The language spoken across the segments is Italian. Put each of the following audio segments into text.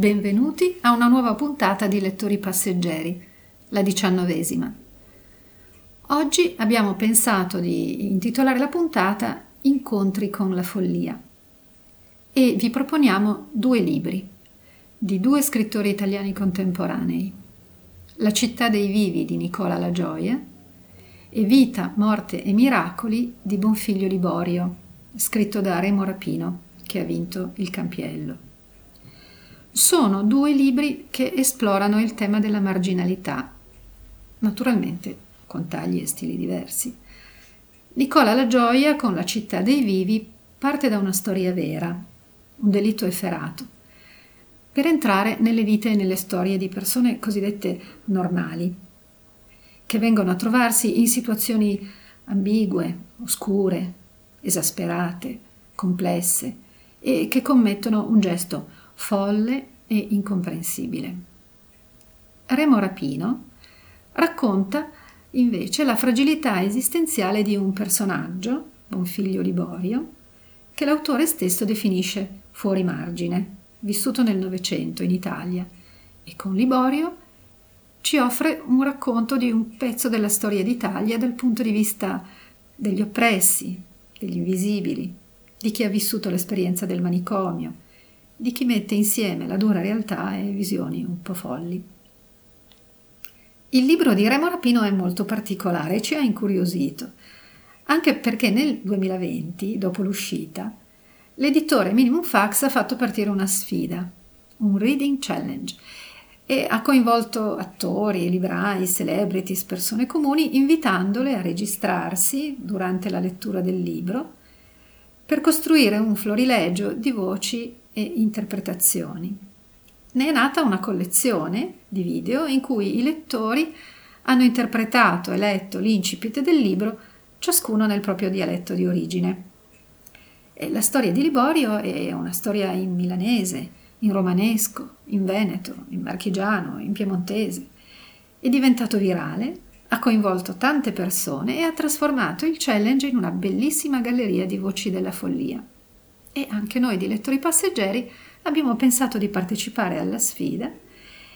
Benvenuti a una nuova puntata di Lettori Passeggeri, la diciannovesima. Oggi abbiamo pensato di intitolare la puntata Incontri con la follia e vi proponiamo due libri di due scrittori italiani contemporanei, La città dei vivi di Nicola La Gioia e Vita, morte e miracoli di Bonfiglio Liborio, scritto da Remo Rapino, che ha vinto il Campiello sono due libri che esplorano il tema della marginalità, naturalmente con tagli e stili diversi. Nicola La Gioia, con La città dei vivi, parte da una storia vera, un delitto efferato, per entrare nelle vite e nelle storie di persone cosiddette normali, che vengono a trovarsi in situazioni ambigue, oscure, esasperate, complesse e che commettono un gesto folle e incomprensibile. Remo Rapino racconta invece la fragilità esistenziale di un personaggio, Bonfiglio Liborio, che l'autore stesso definisce fuori margine, vissuto nel Novecento in Italia, e con Liborio ci offre un racconto di un pezzo della storia d'Italia dal punto di vista degli oppressi, degli invisibili, di chi ha vissuto l'esperienza del manicomio, di chi mette insieme la dura realtà e visioni un po' folli. Il libro di Remo Rapino è molto particolare e ci ha incuriosito, anche perché nel 2020, dopo l'uscita, l'editore Minimum Fax ha fatto partire una sfida, un Reading Challenge, e ha coinvolto attori, librai, celebrities, persone comuni, invitandole a registrarsi durante la lettura del libro per costruire un florilegio di voci e interpretazioni. Ne è nata una collezione di video in cui i lettori hanno interpretato e letto l'incipit del libro, ciascuno nel proprio dialetto di origine. E la storia di Liborio è una storia in milanese, in romanesco, in veneto, in marchigiano, in piemontese. È diventato virale, ha coinvolto tante persone e ha trasformato il challenge in una bellissima galleria di voci della follia e anche noi di lettori passeggeri abbiamo pensato di partecipare alla sfida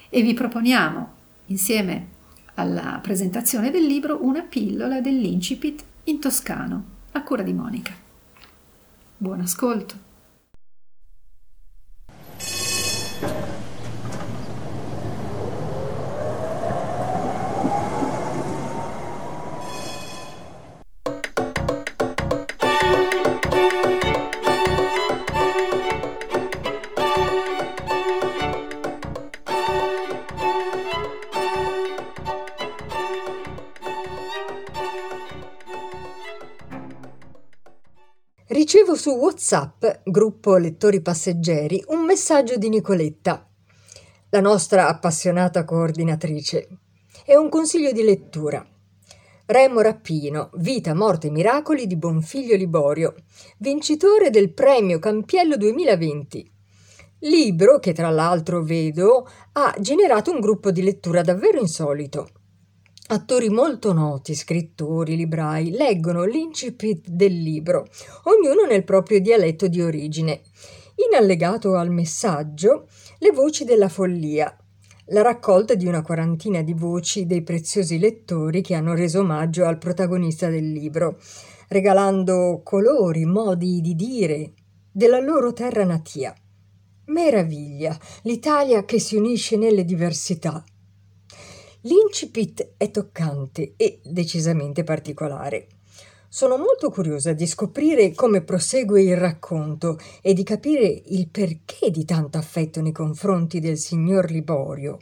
e vi proponiamo, insieme alla presentazione del libro, una pillola dell'incipit in toscano, a cura di Monica. Buon ascolto! Ricevo su WhatsApp, gruppo lettori passeggeri, un messaggio di Nicoletta, la nostra appassionata coordinatrice, e un consiglio di lettura. Remo Rappino, Vita, Morte e Miracoli di Bonfiglio Liborio, vincitore del premio Campiello 2020. Libro che tra l'altro vedo ha generato un gruppo di lettura davvero insolito. Attori molto noti, scrittori, librai, leggono l'incipit del libro, ognuno nel proprio dialetto di origine. In allegato al messaggio, le voci della follia, la raccolta di una quarantina di voci dei preziosi lettori che hanno reso omaggio al protagonista del libro, regalando colori, modi di dire della loro terra natia. Meraviglia, l'Italia che si unisce nelle diversità. L'incipit è toccante e decisamente particolare. Sono molto curiosa di scoprire come prosegue il racconto e di capire il perché di tanto affetto nei confronti del signor Liborio.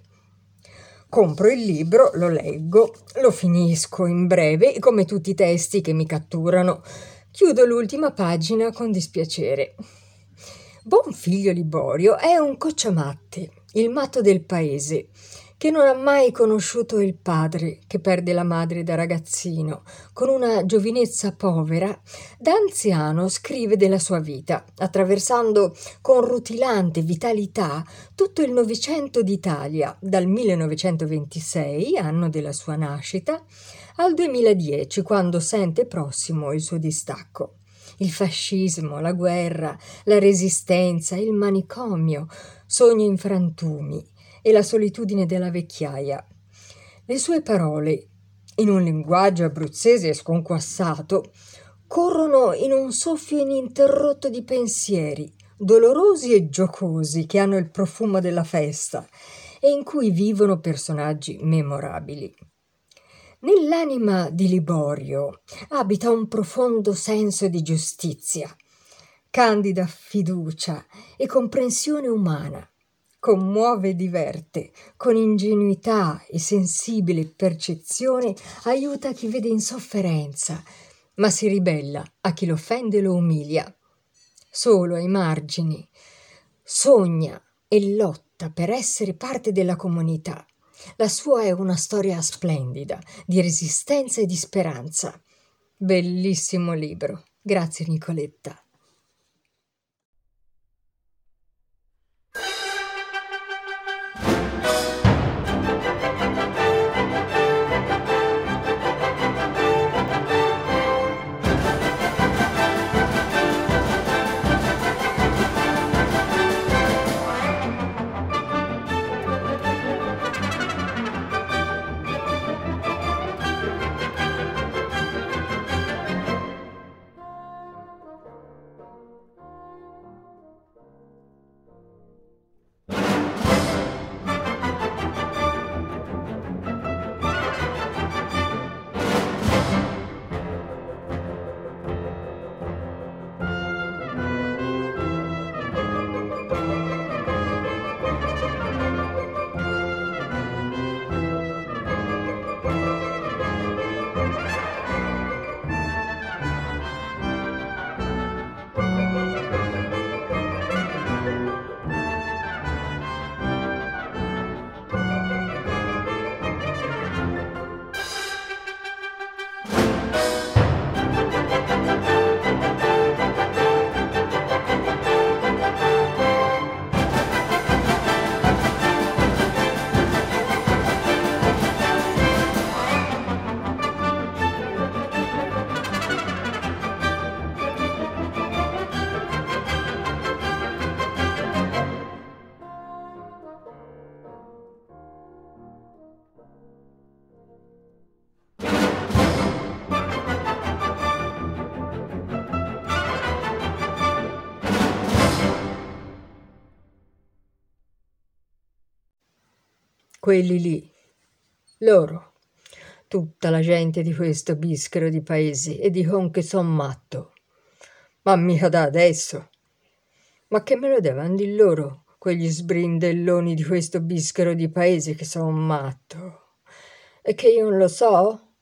Compro il libro, lo leggo, lo finisco in breve, come tutti i testi che mi catturano. Chiudo l'ultima pagina con dispiacere. Buon figlio Liborio è un cocciamatte, il matto del paese, che non ha mai conosciuto il padre, che perde la madre da ragazzino, con una giovinezza povera, da anziano scrive della sua vita, attraversando con rutilante vitalità tutto il Novecento d'Italia, dal 1926, anno della sua nascita, al 2010, quando sente prossimo il suo distacco. Il fascismo, la guerra, la resistenza, il manicomio, sogni in frantumi e la solitudine della vecchiaia. Le sue parole, in un linguaggio abruzzese e sconquassato, corrono in un soffio ininterrotto di pensieri, dolorosi e giocosi, che hanno il profumo della festa e in cui vivono personaggi memorabili. Nell'anima di Liborio abita un profondo senso di giustizia, candida fiducia e comprensione umana. Commuove e diverte, con ingenuità e sensibile percezione aiuta chi vede in sofferenza, ma si ribella a chi l'offende e lo umilia. Solo ai margini, sogna e lotta per essere parte della comunità la sua è una storia splendida, di resistenza e di speranza. Bellissimo libro. Grazie Nicoletta. Quelli lì, loro, tutta la gente di questo bischero di paesi e dicono che son matto. Ma mica da adesso. Ma che me lo devono di loro, quegli sbrindelloni di questo bischero di paesi che son matto? E che io non lo so?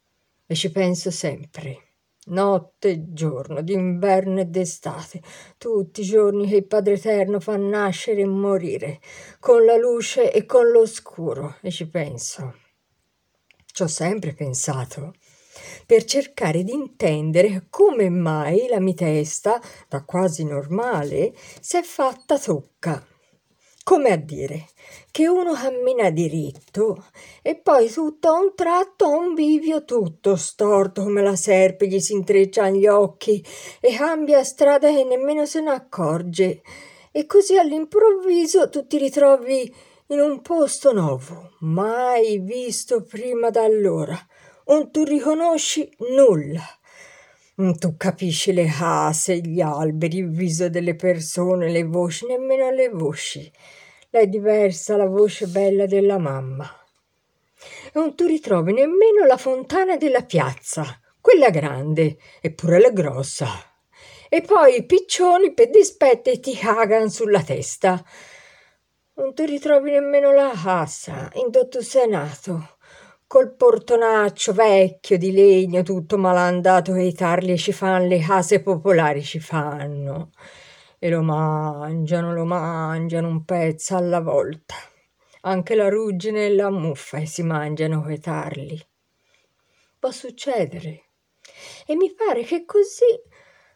E ci penso sempre notte e giorno, d'inverno e d'estate, tutti i giorni che il Padre Eterno fa nascere e morire, con la luce e con l'oscuro, e ci penso. Ci ho sempre pensato, per cercare di intendere come mai la mia testa, da quasi normale, si è fatta tocca come a dire che uno cammina diritto e poi tutto a un tratto a un bivio tutto storto come la serpe gli si intreccia gli occhi e cambia strada che nemmeno se ne accorge e così all'improvviso tu ti ritrovi in un posto nuovo mai visto prima da allora non tu riconosci nulla tu capisci le case, gli alberi, il viso delle persone, le voci, nemmeno le voci è diversa la voce bella della mamma. Non tu ritrovi nemmeno la fontana della piazza, quella grande, eppure la grossa. E poi i piccioni per dispetto ti cagano sulla testa. Non ti ritrovi nemmeno la cassa in tutto Senato, col portonaccio vecchio di legno tutto malandato che i tarli ci fanno, le case popolari ci fanno e lo mangiano, lo mangiano un pezzo alla volta. Anche la ruggine e la muffa e si mangiano coi tarli. Può succedere. E mi pare che così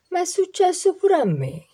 mi è successo pure a me.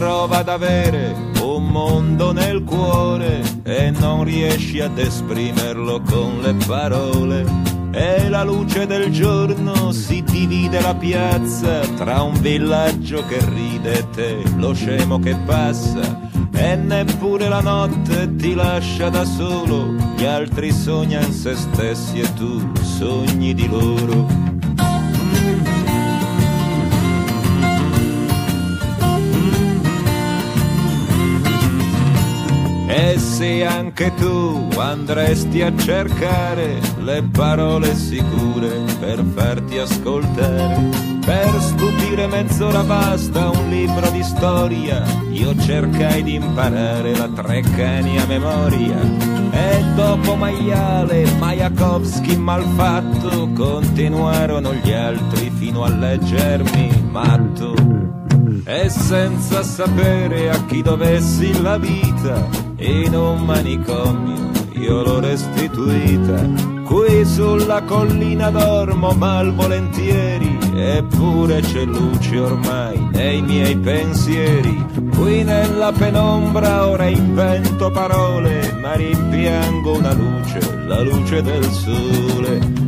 Prova ad avere un mondo nel cuore e non riesci ad esprimerlo con le parole. E la luce del giorno si divide la piazza tra un villaggio che ride e te, lo scemo che passa. E neppure la notte ti lascia da solo, gli altri sognano se stessi e tu sogni di loro. E se anche tu andresti a cercare le parole sicure per farti ascoltare, per stupire mezz'ora basta un libro di storia, io cercai di imparare la Treccani a memoria. E dopo Maiale, Majakovski malfatto, continuarono gli altri fino a leggermi matto e senza sapere a chi dovessi la vita in un manicomio io l'ho restituita. Qui sulla collina dormo malvolentieri eppure c'è luce ormai nei miei pensieri. Qui nella penombra ora invento parole ma rimpiango una luce la luce del sole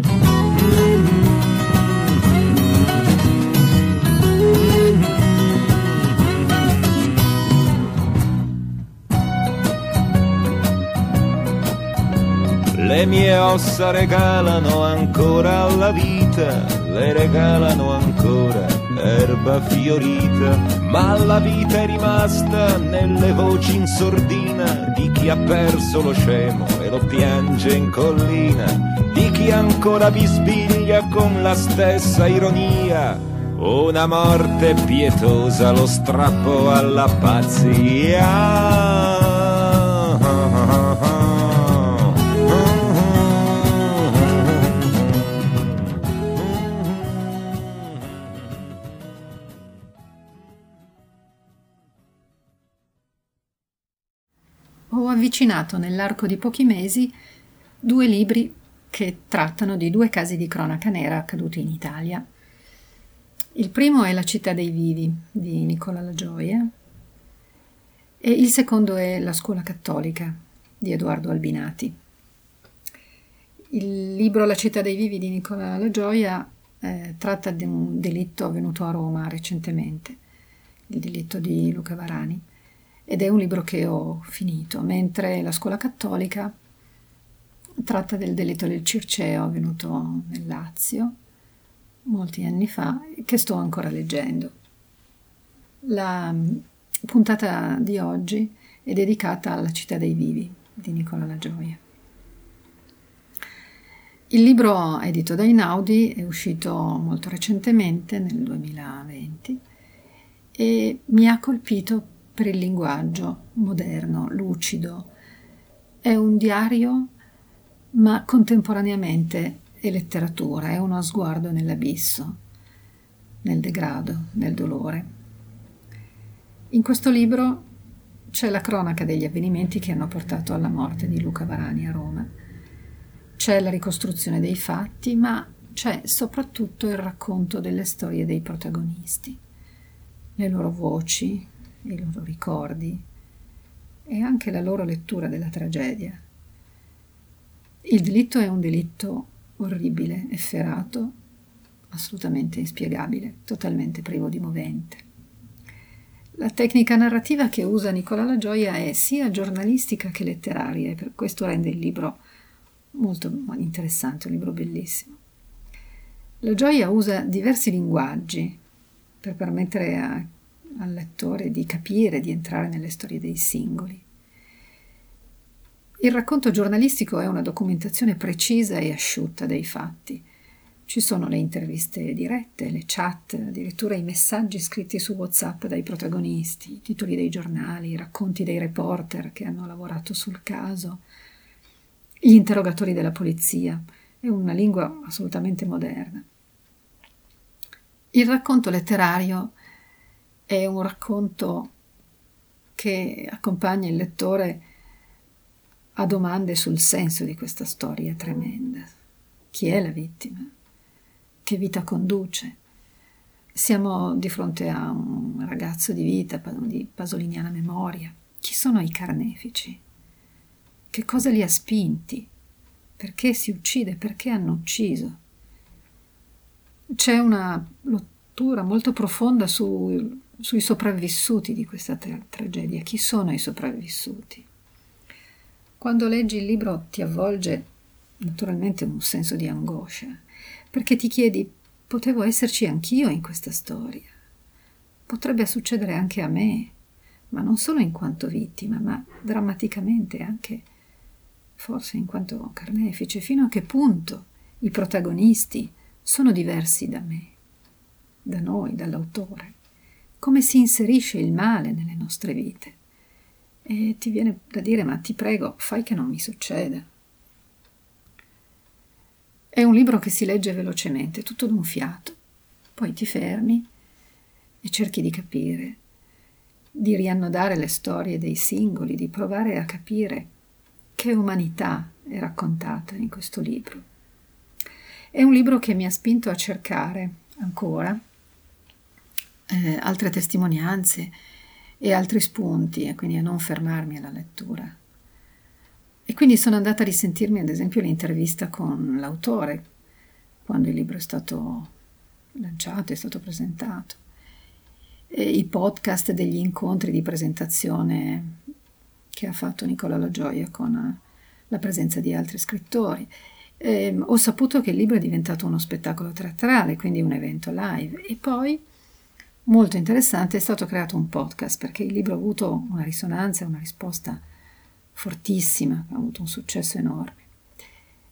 Le mie ossa regalano ancora alla vita, le regalano ancora erba fiorita, ma la vita è rimasta nelle voci in sordina di chi ha perso lo scemo e lo piange in collina, di chi ancora bisbiglia con la stessa ironia. Una morte pietosa, lo strappo alla pazzia. Avvicinato nell'arco di pochi mesi due libri che trattano di due casi di cronaca nera accaduti in Italia. Il primo è La città dei vivi di Nicola La Gioia e il secondo è La scuola cattolica di Edoardo Albinati. Il libro La città dei vivi di Nicola La Gioia eh, tratta di un delitto avvenuto a Roma recentemente, il delitto di Luca Varani ed è un libro che ho finito, mentre La scuola cattolica tratta del delitto del Circeo avvenuto nel Lazio molti anni fa che sto ancora leggendo. La puntata di oggi è dedicata alla città dei vivi di Nicola La Gioia. Il libro edito da Inaudi è uscito molto recentemente, nel 2020, e mi ha colpito per il linguaggio moderno, lucido. È un diario, ma contemporaneamente è letteratura, è uno sguardo nell'abisso, nel degrado, nel dolore. In questo libro c'è la cronaca degli avvenimenti che hanno portato alla morte di Luca Varani a Roma. C'è la ricostruzione dei fatti, ma c'è soprattutto il racconto delle storie dei protagonisti, le loro voci, i loro ricordi e anche la loro lettura della tragedia. Il delitto è un delitto orribile, efferato, assolutamente inspiegabile, totalmente privo di movente. La tecnica narrativa che usa Nicola La Gioia è sia giornalistica che letteraria e per questo rende il libro molto interessante, un libro bellissimo. La Gioia usa diversi linguaggi per permettere a al lettore di capire, di entrare nelle storie dei singoli. Il racconto giornalistico è una documentazione precisa e asciutta dei fatti. Ci sono le interviste dirette, le chat, addirittura i messaggi scritti su WhatsApp dai protagonisti, i titoli dei giornali, i racconti dei reporter che hanno lavorato sul caso, gli interrogatori della polizia. È una lingua assolutamente moderna. Il racconto letterario è un racconto che accompagna il lettore a domande sul senso di questa storia tremenda. Chi è la vittima? Che vita conduce? Siamo di fronte a un ragazzo di vita, di pasoliniana memoria. Chi sono i carnefici? Che cosa li ha spinti? Perché si uccide? Perché hanno ucciso? C'è una lettura molto profonda su, sui sopravvissuti di questa tra- tragedia. Chi sono i sopravvissuti? Quando leggi il libro ti avvolge naturalmente un senso di angoscia, perché ti chiedi, potevo esserci anch'io in questa storia? Potrebbe succedere anche a me, ma non solo in quanto vittima, ma drammaticamente anche forse in quanto carnefice, fino a che punto i protagonisti sono diversi da me, da noi, dall'autore. Come si inserisce il male nelle nostre vite? E ti viene da dire, ma ti prego, fai che non mi succeda. È un libro che si legge velocemente, tutto d'un fiato. Poi ti fermi e cerchi di capire, di riannodare le storie dei singoli, di provare a capire che umanità è raccontata in questo libro. È un libro che mi ha spinto a cercare ancora eh, altre testimonianze e altri spunti e quindi a non fermarmi alla lettura. E quindi sono andata a risentirmi ad esempio l'intervista con l'autore quando il libro è stato lanciato, è stato presentato, e i podcast degli incontri di presentazione che ha fatto Nicola La Gioia con la presenza di altri scrittori. E ho saputo che il libro è diventato uno spettacolo teatrale, quindi un evento live. E poi, molto interessante, è stato creato un podcast perché il libro ha avuto una risonanza una risposta fortissima, ha avuto un successo enorme.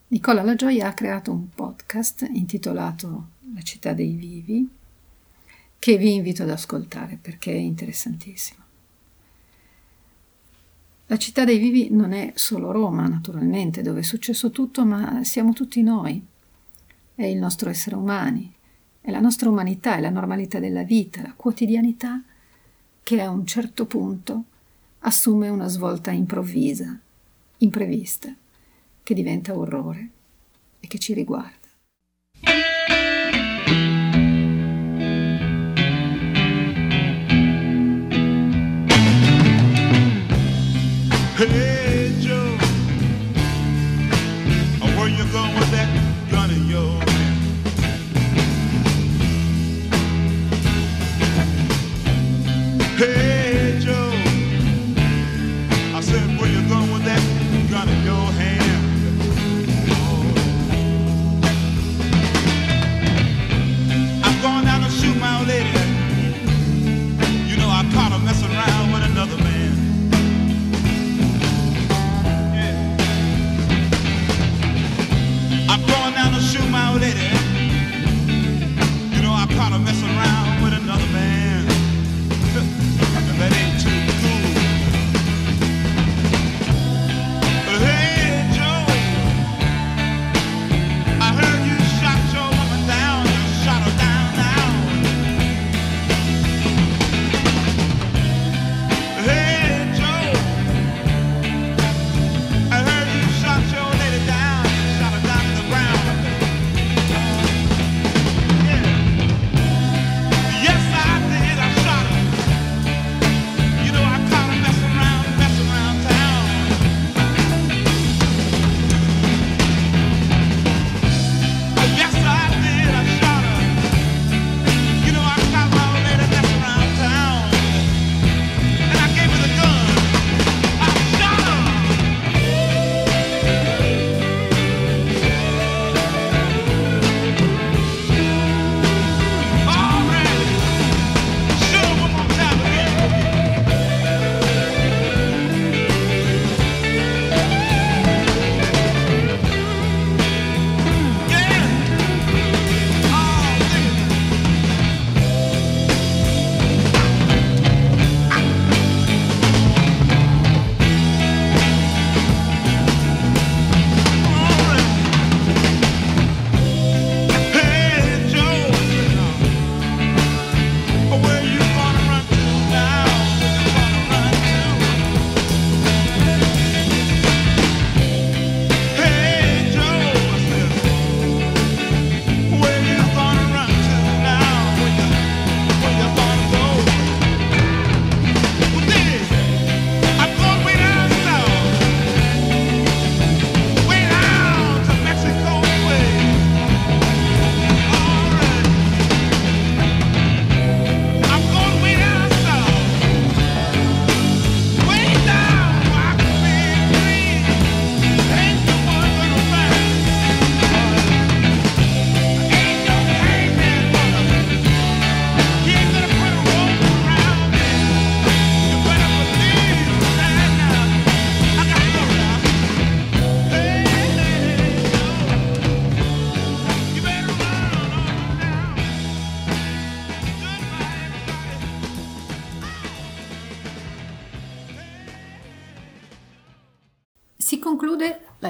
Nicola La Gioia ha creato un podcast intitolato La città dei vivi, che vi invito ad ascoltare perché è interessantissimo. La città dei vivi non è solo Roma, naturalmente, dove è successo tutto, ma siamo tutti noi. È il nostro essere umani, è la nostra umanità, è la normalità della vita, la quotidianità che a un certo punto assume una svolta improvvisa, imprevista, che diventa orrore e che ci riguarda. Hey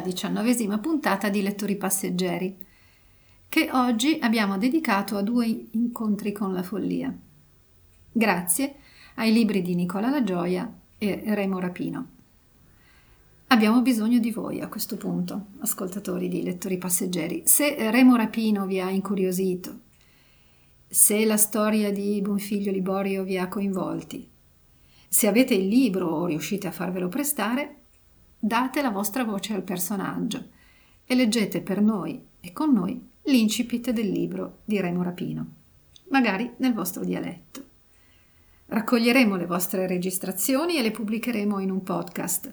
conclude la diciannovesima puntata di Lettori Passeggeri, che oggi abbiamo dedicato a due incontri con la follia. Grazie ai libri di Nicola La Gioia e Remo Rapino. Abbiamo bisogno di voi a questo punto, ascoltatori di Lettori Passeggeri. Se Remo Rapino vi ha incuriosito, se la storia di Bonfiglio Liborio vi ha coinvolti, se avete il libro o riuscite a farvelo prestare, date la vostra voce al personaggio e leggete per noi e con noi l'incipit del libro di Remo Rapino, magari nel vostro dialetto. Raccoglieremo le vostre registrazioni e le pubblicheremo in un podcast,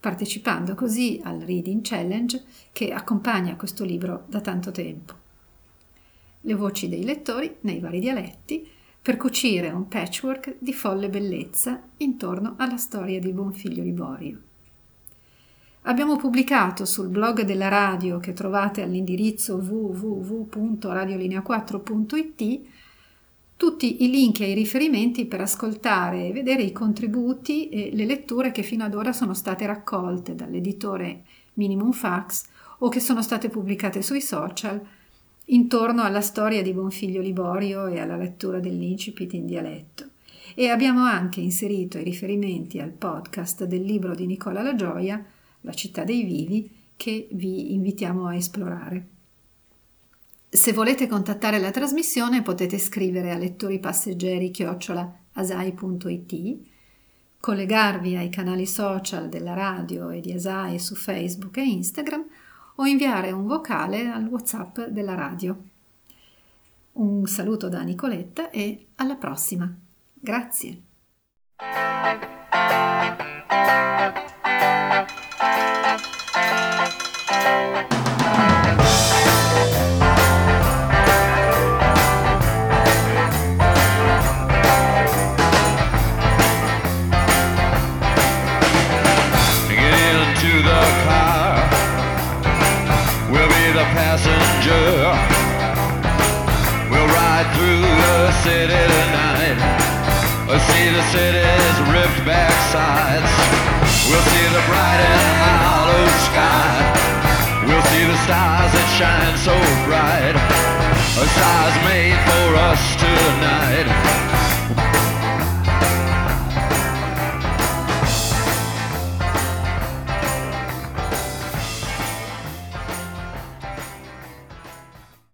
partecipando così al Reading Challenge che accompagna questo libro da tanto tempo. Le voci dei lettori nei vari dialetti per cucire un patchwork di folle bellezza intorno alla storia di Bonfiglio Liborio. Abbiamo pubblicato sul blog della radio che trovate all'indirizzo www.radiolinea4.it tutti i link e i riferimenti per ascoltare e vedere i contributi e le letture che fino ad ora sono state raccolte dall'editore Minimum Fax o che sono state pubblicate sui social intorno alla storia di Bonfiglio Liborio e alla lettura dell'incipit in dialetto. E abbiamo anche inserito i riferimenti al podcast del libro di Nicola La Gioia la città dei vivi, che vi invitiamo a esplorare. Se volete contattare la trasmissione potete scrivere a lettoripasseggeri chiocciola asai.it, collegarvi ai canali social della radio e di Asai su Facebook e Instagram o inviare un vocale al WhatsApp della radio. Un saluto da Nicoletta e alla prossima. Grazie. shine so bright. A star's made for us tonight.